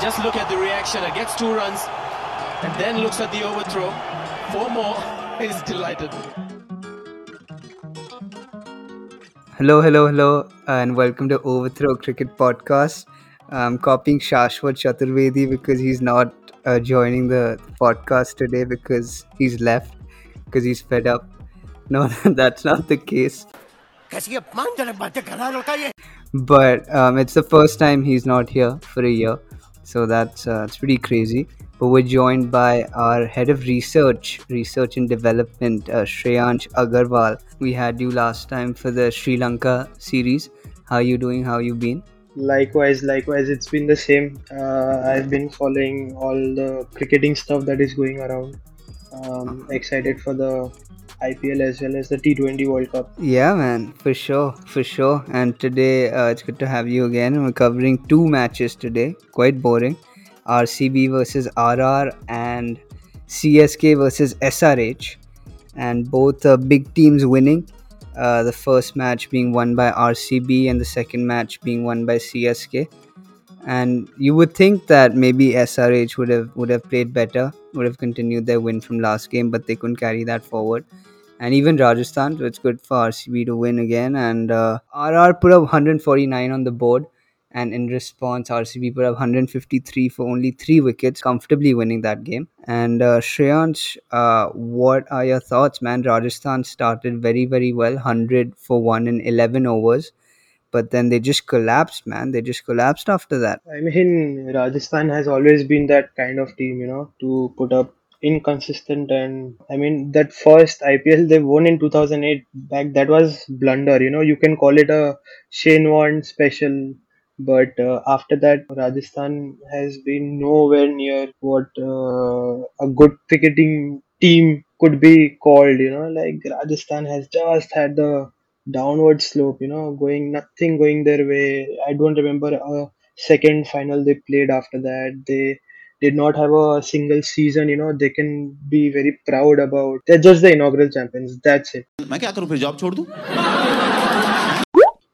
Just look at the reaction. It gets two runs and then looks at the overthrow. Four more. He's delighted. Hello, hello, hello, and welcome to Overthrow Cricket Podcast. I'm copying Shashwat Chaturvedi because he's not uh, joining the podcast today because he's left because he's fed up. No, that's not the case. But um, it's the first time he's not here for a year, so that's uh, it's pretty crazy. But we're joined by our head of research, research and development, uh, Shreyansh Agarwal. We had you last time for the Sri Lanka series. How are you doing? How you been? Likewise, likewise, it's been the same. Uh, I've been following all the cricketing stuff that is going around. Um, excited for the IPL as well as the T20 World Cup. Yeah, man, for sure, for sure. And today, uh, it's good to have you again. We're covering two matches today. Quite boring. RCB versus RR and CSK versus SRH, and both uh, big teams winning. Uh, the first match being won by RCB and the second match being won by CSK. And you would think that maybe SRH would have would have played better, would have continued their win from last game, but they couldn't carry that forward. And even Rajasthan, so it's good for RCB to win again. And uh, RR put up 149 on the board and in response, RCB put up 153 for only three wickets, comfortably winning that game. And uh, Shreyansh, uh, what are your thoughts, man? Rajasthan started very, very well, 100 for one in 11 overs, but then they just collapsed, man. They just collapsed after that. I mean, Rajasthan has always been that kind of team, you know, to put up inconsistent and I mean that first IPL they won in 2008 back that was blunder you know. You can call it a Shane Warne special but uh, after that Rajasthan has been nowhere near what uh, a good cricketing team could be called you know. Like Rajasthan has just had the downward slope you know going nothing going their way. I don't remember a second final they played after that. They did not have a single season, you know, they can be very proud about. They're just the inaugural champions. That's it.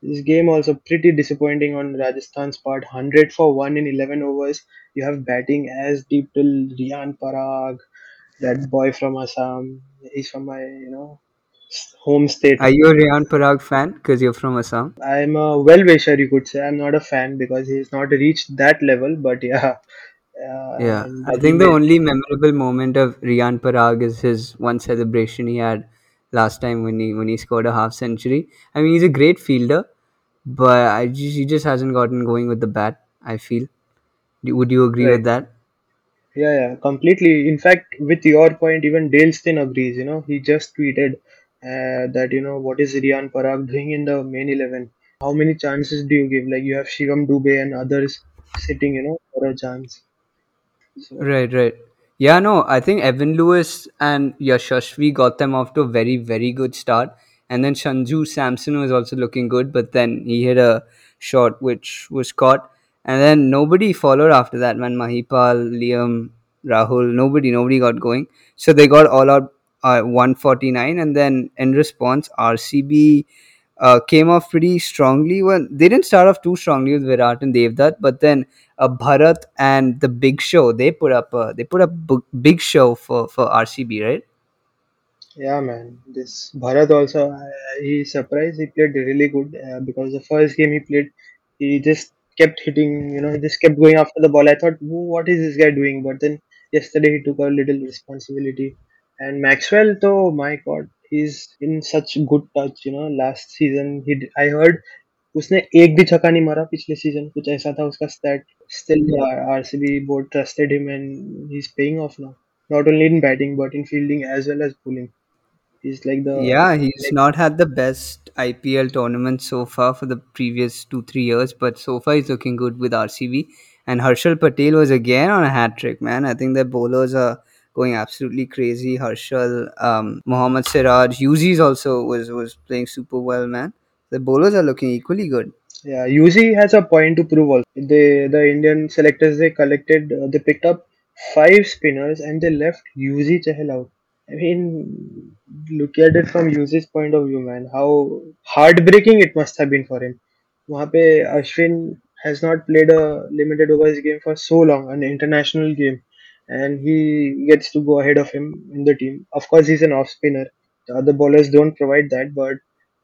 This game also pretty disappointing on Rajasthan's part. 100 for 1 in 11 overs. You have batting as deep till Riyan Parag, that boy from Assam. He's from my, you know, home state. Are you a Riyan Parag fan? Because you're from Assam. I'm a well-wisher, you could say. I'm not a fan because he's not reached that level. But yeah, uh, yeah, I think the only memorable moment of Riyan Parag is his one celebration he had last time when he when he scored a half century. I mean, he's a great fielder, but I just, he just hasn't gotten going with the bat. I feel. Would you agree Right. with that? Yeah, yeah, completely. In fact, with your point, even Dale Steyn agrees. You know, he just tweeted uh, that you know what is Riyan Parag doing in the main eleven? How many chances do you give? Like you have Shivam Dube and others sitting, you know, for a chance. Right, right. Yeah, no, I think Evan Lewis and Yashasvi got them off to a very, very good start. And then Sanju Samson was also looking good, but then he hit a shot which was caught. And then nobody followed after that, man. Mahipal, Liam, Rahul, nobody, nobody got going. So they got all out uh, 149. And then in response, RCB uh, came off pretty strongly. Well, they didn't start off too strongly with Virat and Devdutt, but then uh, Bharat and the Big Show they put up a, they put up big show for for RCB, right? yeah, man. This Bharat also, uh, he surprised. He played really good uh, because the first game he played, he just kept hitting. You know, he just kept going after the ball. I thought, what is this guy doing? But then yesterday he took a little responsibility. And Maxwell, though, my God, he's in such good touch. You know, last season he, d- I heard उसने एक भी छक्का नहीं मारा पिछले season कुछ ऐसा था उसका stat still RCB board trusted him and he's paying off now not only in batting but in fielding as well as bowling he's like the Yeah, he's not had the best IPL tournament so far for the previous two three years, but so far he's looking good with RCB. And Harshal Patel was again on a hat trick, man. I think their bowlers are going absolutely crazy. Harshal, um, Mohammad Siraj, Yuzi's also was was playing super well, man. The bowlers are looking equally good. Yeah, Yuzi has a point to prove. Also, they the Indian selectors they collected uh, they picked up five spinners and they left Yuzi Chahal out. I mean, look at it from Yuzi's point of view, man. How heartbreaking it must have been for him. वहाँ पे has not played a limited overs game for so long, an international game and he gets to go ahead of him in the team. Of course, he's an off spinner. The other bowlers don't provide that, but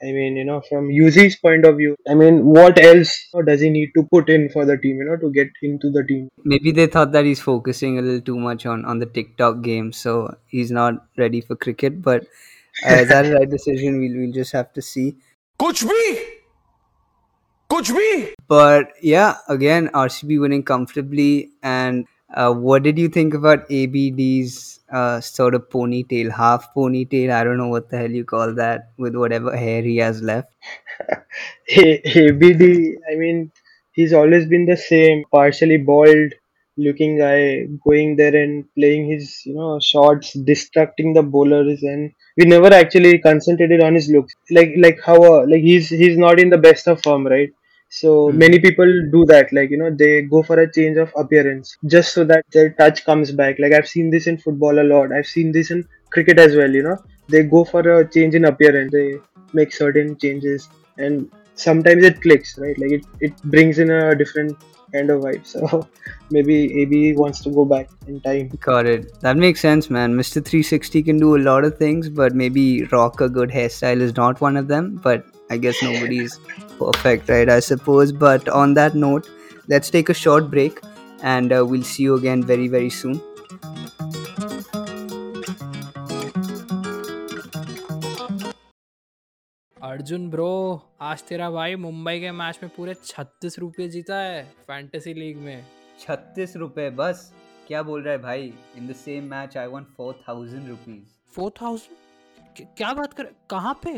I mean, you know, from Yuzi's point of view, I mean, what else does he need to put in for the team, you know, to get into the team? Maybe they thought that he's focusing a little too much on, on the TikTok game, so he's not ready for cricket. But uh, is that a right decision? We'll, we'll just have to see. Coach B! Coach B! But yeah, again, RCB winning comfortably. And uh, what did you think about ABD's uh, sort of ponytail, half ponytail? I don't know what the hell you call that with whatever hair he has left. ABD, I mean, he's always been the same, partially bald looking guy, going there and playing his, you know, shots, distracting the bowlers, and we never actually concentrated on his looks. Like, like how, uh, like he's he's not in the best of form, right? So Hmm. many people do that, like you know, they go for a change of appearance just so that their touch comes back. Like I've seen this in football a lot. I've seen this in cricket as well. You know, they go for a change in appearance. They make certain changes, and sometimes it clicks, right? Like it, it brings in a different kind of vibe. So maybe AB wants to go back in time. Got it. That makes sense, man. Mr. 360 can do a lot of things, but maybe rock a good hairstyle is not one of them. But I guess nobody's perfect, right? I suppose. But on that note, let's take a short break and uh, we'll see you again very, very soon. Arjun bro आज तेरा भाई मुंबई के match में पूरे छत्तीस रुपये जीता है फैंटेसी लीग में छत्तीस रुपए बस क्या बोल रहा है भाई in the same match I want four thousand rupees four thousand क्या बात कर कहाँ पे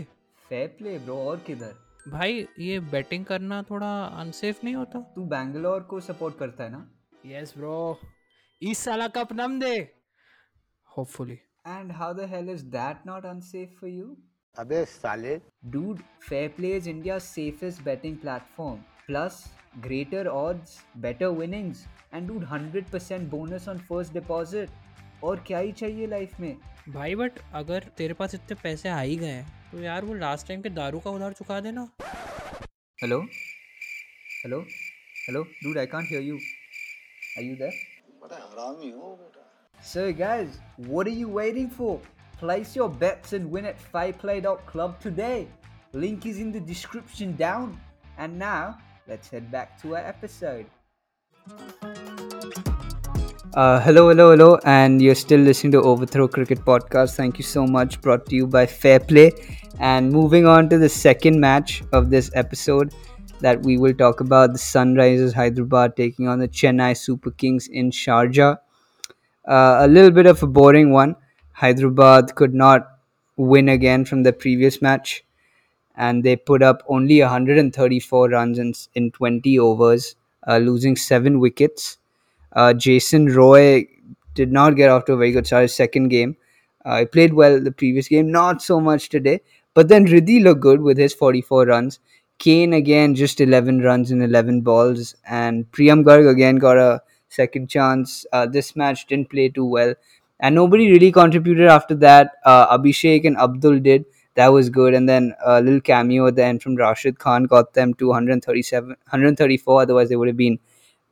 फेयर प्ले ब्रो और किधर? भाई ये बैटिंग करना थोड़ा अनसेफ नहीं होता? तू बैंगलोर को सपोर्ट करता है ना? यस ब्रो इस साला कप नम दे। Hopefully and how the hell is that not unsafe for you अबे साले। Dude, Fairplay is India's safest betting platform. Plus, greater odds, better winnings, and dude, 100% bonus on first deposit. और क्या ही चाहिए life में? भाई but अगर तेरे पास इतने पैसे आ ही गए तो यार वो लास्ट टाइम के दारू का उधार चुका देना। Hello hello hello dude I can't hear you are you there बड़ा हरामी हो Place your bets and win at fairplay.club today. Link is in the description down. And now, let's head back to our episode. Uh, hello, hello, hello, and you're still listening to Overthrow Cricket Podcast. Thank you so much. Brought to you by Fair Play. And moving on to the second match of this episode, that we will talk about the Sunrisers Hyderabad taking on the Chennai Super Kings in Sharjah. Uh, a little bit of a boring one. Hyderabad could not win again from the previous match, and they put up only 134 runs in, in 20 overs, uh, losing seven wickets. Uh, Jason Roy did not get off to a very good start his second game. Uh, he played well the previous game, not so much today. But then Riddhi looked good with his 44 runs. Kane again just 11 runs in 11 balls, and Priyam Garg again got a second chance. Uh, this match didn't play too well, and nobody really contributed after that. Uh, Abhishek and Abdul did. That was good, and then a little cameo at the end from Rashid Khan got them to 137, 134. Otherwise, they would have been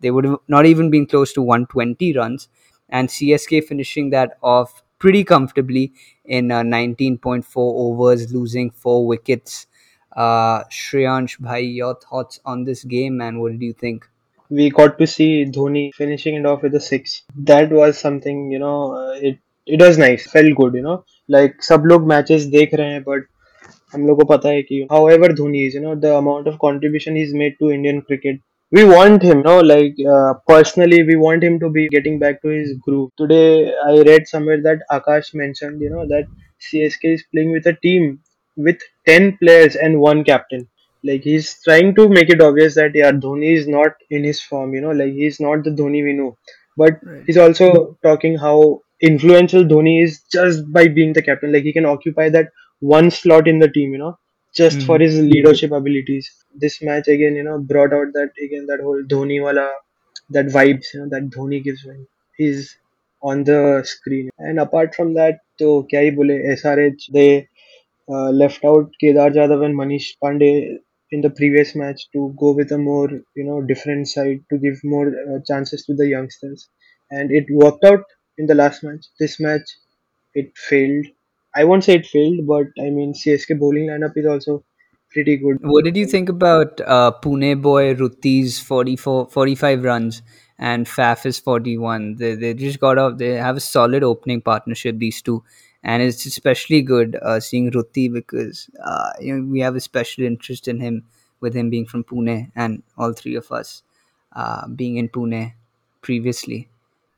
they would have not even been close to 120 runs, and CSK finishing that off pretty comfortably in uh, 19.4 overs, losing four wickets. Uh, Shreyansh Bhai, your thoughts on this game, man? What did you think? we got to see Dhoni finishing it off with a six. That was something, you know, uh, it it was nice, felt good, you know. Like सब लोग matches देख रहे हैं, but हम लोग को पता है कि however Dhoni is, you know, the amount of contribution he's made to Indian cricket. we want him, know, like uh, personally, we want him to be getting back to his groove. Today, I read somewhere that Akash mentioned, you know, that CSK is playing with a team with 10 players and one captain. Like he's trying to make it obvious that yeah Dhoni is not in his form you know like he's not the Dhoni we know. But he's also talking how influential Dhoni is just by being the captain. Like he can occupy that one slot in the team you know just for his leadership abilities this match again you know brought out that again that whole Dhoni wala that vibes you know that Dhoni gives when he's on the screen and apart from that तो क्या ही बोले SRH they uh, left out Kedar Jadhav and Manish Pandey in the previous match to go with a more you know different side to give more uh, chances to the youngsters, and it worked out in the last match. This match, it failed. I won't say it failed, but I mean CSK bowling lineup is also pretty good. What did you think about uh, Pune boy Ruti's 44, 45 runs and Faf is 41? They, they just got off, they have a solid opening partnership, these two. And it's especially good uh, seeing Ruti because uh, you know, we have a special interest in him with him being from Pune and all three of us uh, being in Pune previously.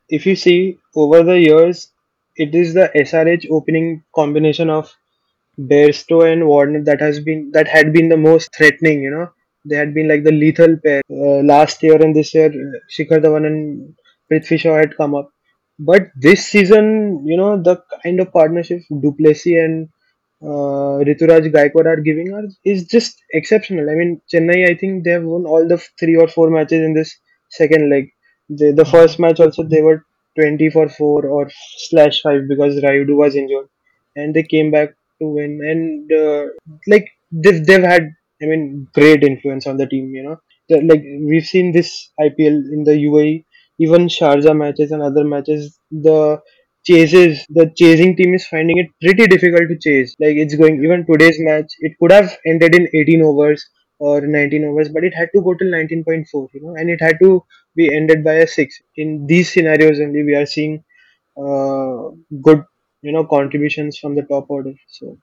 If you see over the years, it is the SRH opening combination of Bairstow and Warner that has been that had been the most threatening. You know, they had been like the lethal pair uh, last year and this year. uh, Shikhar Dhawan and Prithvi Shaw had come up, but this season, you know, the kind of partnership du Plessis and uh, Ruturaj Gaikwad are giving us is just exceptional. I mean, Chennai, I think they have won all the three or four matches in this second leg. The, the first match also they were 20 for 4 or slash 5 because Rayudu was injured. And they came back to win. And uh, like they've, they've had I mean great influence on the team you know. The- like we've seen this IPL in the UAE even Sharjah matches and other matches the chases the chasing team is finding it pretty difficult to chase. Like it's going even today's match it could have ended in 18 overs or 19 overs but it had to go till 19.4 you know and it had to be ended by a 6 in these scenarios only we are seeing uh, good you know contributions from the top order so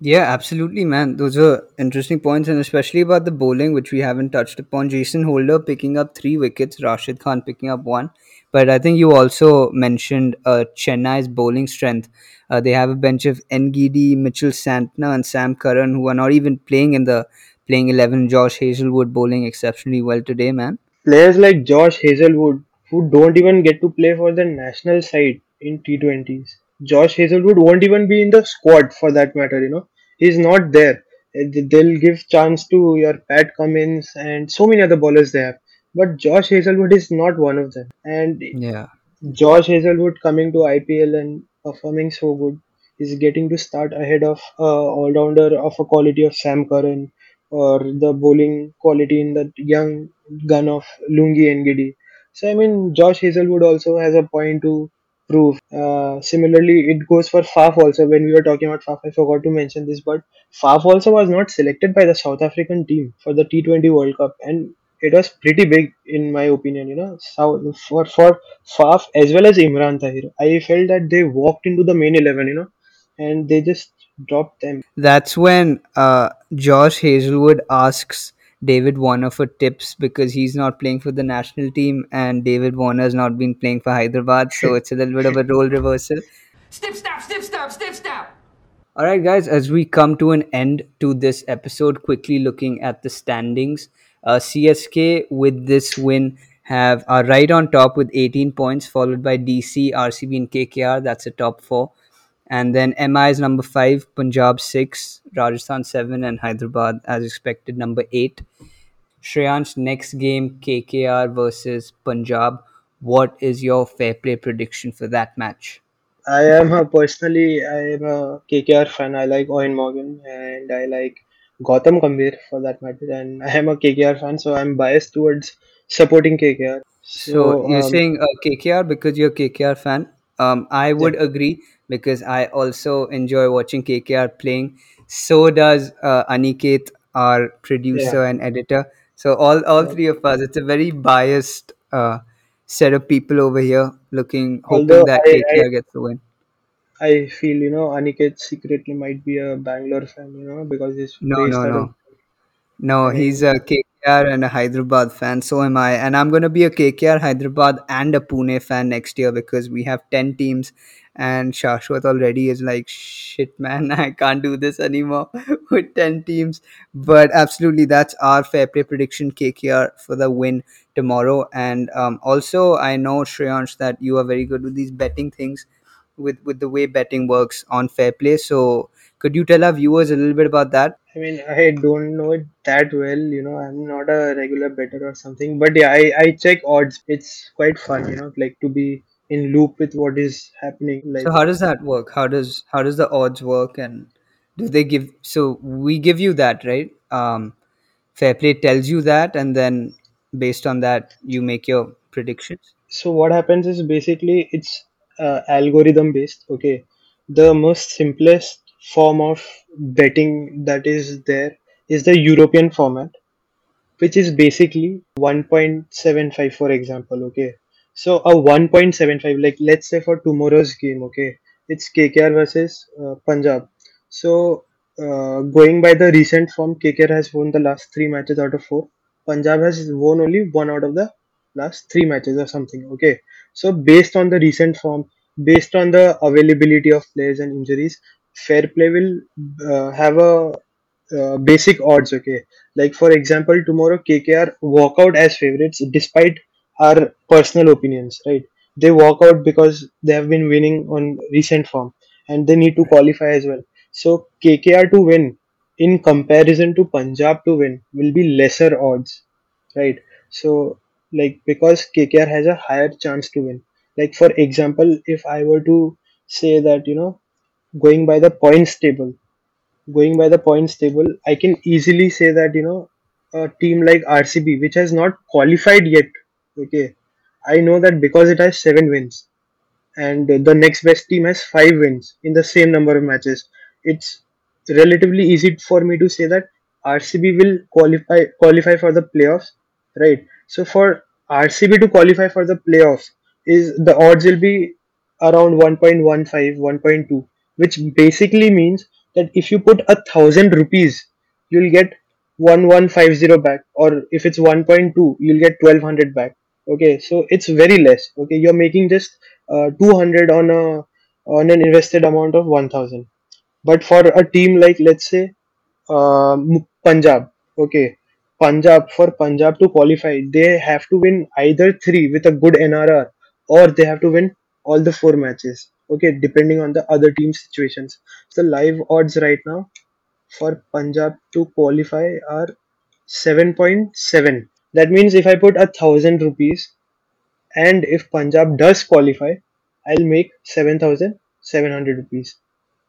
Yeah, absolutely, man. Those are interesting points, and especially about the bowling, which we haven't touched upon. Jason Holder picking up three wickets, Rashid Khan picking up one. But I think you also mentioned uh, Chennai's bowling strength. Uh, they have a bench of Ngidi, Mitchell Santner, and Sam Curran, who are not even playing in the playing 11. Josh Hazlewood bowling exceptionally well today, man. players like Josh Hazlewood who don't even get to play for the national side in T20s. Josh Hazlewood won't even be in the squad for that matter, you know. He's not there. Uh, They'll give chance to your Pat Cummins and so many other bowlers they have. But Josh Hazlewood is not one of them. And Yeah. Josh Hazlewood coming to IPL and performing so good is getting to start ahead of a all-rounder of a quality of Sam Curran or the bowling quality in the young gun of Lungi Ngidi. So I mean, Josh Hazlewood also has a point to prove. Uh, similarly, it goes for Faf also. When we were talking about Faf, I forgot to mention this, but Faf also was not selected by the South African team for the T20 World Cup, and it was pretty big in my opinion. You know, for for Faf as well as Imran Tahir. I felt that they walked into the main 11, you know, and they just dropped them. That's when uh, Josh Hazlewood asks David Warner for tips because he's not playing for the national team and David Warner's not been playing for Hyderabad. So it's a little bit of a role reversal. Snip, snap, snip, snap, snip, snap. All right, guys, as we come to an end to this episode, quickly looking at the standings. Uh, CSK with this win have are right on top with 18 points, followed by DC, RCB, and KKR. That's a top four. And then MI is number five, Punjab six, Rajasthan seven, and Hyderabad, as expected, number eight. Shreyansh, next game, KKR versus Punjab. What is your fair play prediction for that match? I am a personally I am a KKR fan. I like Eoin Morgan and I like Gautam Gambhir for that matter. And I am a KKR fan, so I'm biased towards supporting KKR. So, you're um, saying uh, KKR because you're a KKR fan. Um, I would agree because I also enjoy watching KKR playing. So does uh, Aniket, our producer and editor. So all all three of us. It's a very biased uh, set of people over here looking, hoping Although that I- KKR I- gets the win. I feel you know Aniket secretly might be a Bangalore fan, you know, because his No, no, no. No, he's a KKR and a Hyderabad fan. So am I. And I'm going to be a KKR, Hyderabad, and a Pune fan next year because we have 10 teams. And Shashwat already is like, shit, man, I can't do this anymore with 10 teams. But absolutely, that's our fair play prediction KKR for the win tomorrow. And um, also, I know, Shreyansh, that you are very good with these betting things, with, with the way betting works on fair play. So could you tell our viewers a little bit about that? I mean, I don't know it that well, you know, I'm not a regular better or something, but yeah, I, I check odds. It's quite fun, you know, like to be in loop with what is happening. Like, So how does that work? How does how does the odds work and do they give so we give you that, right? Um fair play tells you that, and then based on that, you make your predictions. So what happens is basically it's uh, algorithm based. Okay, the most simplest form of betting that is there is the European format, which is basically 1.75 for example. Okay, so a 1.75 like let's say for tomorrow's game. Okay, it's KKR versus uh, Punjab. So uh, going by the recent form, KKR has won the last three matches out of four. Punjab has won only one out of the last three matches or something. Okay, so based on the recent form, based on the availability of players and injuries, fair play will uh, have a uh, basic odds. Okay, like for example, tomorrow KKR walk out as favorites despite our personal opinions. Right, they walk out because they have been winning on recent form and they need to qualify as well. So KKR to win in comparison to Punjab to win will be lesser odds, right? So like because KKR has a higher chance to win. Like for example, if I were to say that you know going by the points table, going by the points table, I can easily say that you know a team like RCB which has not qualified yet, okay, I know that because it has seven wins and the next best team has five wins in the same number of matches. It's relatively easy for me to say that RCB will qualify qualify for the playoffs, right? So for RCB to qualify for the playoffs, is the odds will be around 1.15, 1.2, which basically means that if you put a thousand rupees, you'll get 1150 back, or if it's 1.2, you'll get 1200 back. Okay, so it's very less. Okay, you're making just uh, 200 on a on an invested amount of 1000 but for a team like let's say uh, punjab okay punjab for punjab to qualify they have to win either three with a good nrr or they have to win all the four matches okay depending on the other team situations. So live odds right now for punjab to qualify are 7.7 that means if i put a thousand rupees and if punjab does qualify i'll make 7700 rupees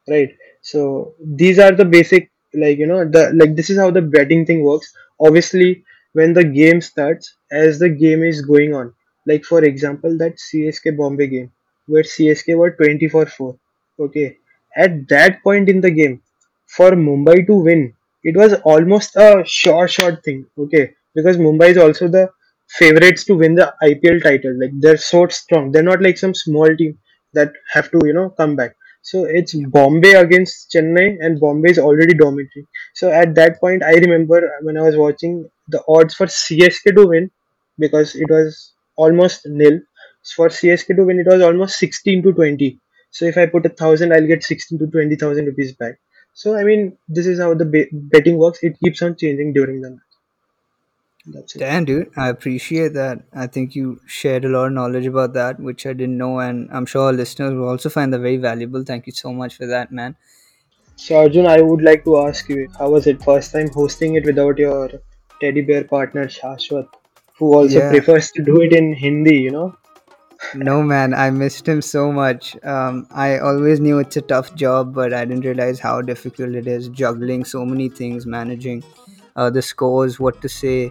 right? So these are the basic like you know the like this is how the betting thing works. Obviously when the game starts as the game is going on like for example that csk bombay game where csk were 24-4 okay? At that point in the game for mumbai to win it was almost a sure shot thing okay because mumbai is also the favorites to win the ipl title like they're so strong they're not like some small team that have to you know come back so it's Bombay against Chennai, and Bombay is already dominating. So at that point, I remember when I was watching the odds for CSK to win because it was almost nil. For CSK to win, it was almost 16 to 20. So if I put a thousand, I'll get 16 to 20,000 rupees back. So I mean, this is how the betting works. It keeps on changing during the match. That's it. Damn, dude. I appreciate that. I think you shared a lot of knowledge about that, which I didn't know, and I'm sure our listeners will also find that very valuable. Thank you so much for that, man. So, Arjun, I would like to ask you, how was it first time hosting it without your teddy bear partner Shashwat, who also yeah. prefers to do it in Hindi, you know? no, man, I missed him so much. Um, I always knew it's a tough job, but I didn't realize how difficult it is juggling so many things, managing uh, the scores, what to say.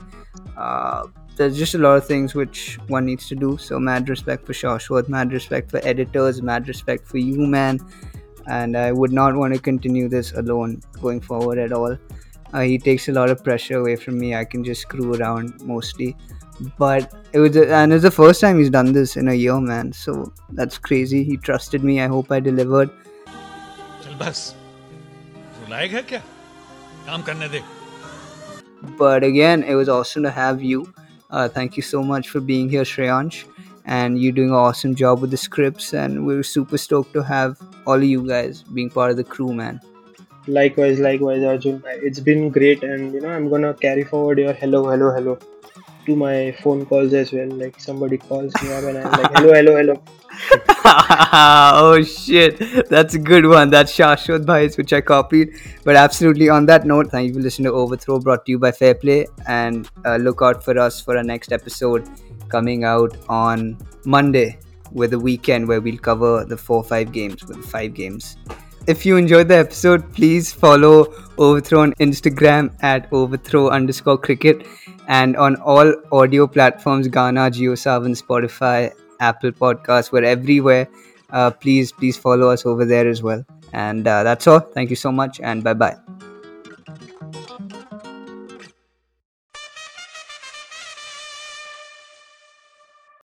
Uh, there's just a lot of things which one needs to do. So, mad respect for Shashwat, mad respect for editors, mad respect for you, man. And I would not want to continue this alone going forward at all. Uh, he takes a lot of pressure away from me. I can just screw around mostly. But it was, and it's the first time he's done this in a year, man. So that's crazy. He trusted me. I hope I delivered. बस है क्या काम करने दे but again, it was awesome to have you. Uh, thank you so much for being here, Shreyansh. And you're doing an awesome job with the scripts. And we're super stoked to have all of you guys being part of the crew, man. Likewise, likewise, Arjun. It's been great. And, you know, I'm going to carry forward your hello, hello, hello to my phone calls as well. Like somebody calls me up and I'm like, hello, hello, hello. oh shit, that's a good one. That's Shashwat Bhais, which I copied. But absolutely, on that note, thank you for listening to Overthrow, brought to you by Fairplay, and uh, look out for us for our next episode coming out on Monday with a weekend where we'll cover the four five games with five games. if you enjoyed the episode, please follow Overthrow on Instagram at overthrow underscore cricket and on all audio platforms Gaana, JioSaavn, Spotify, Apple Podcasts, we're everywhere. Uh, please, please follow us over there as well. And uh, that's all. Thank you so much, and bye bye.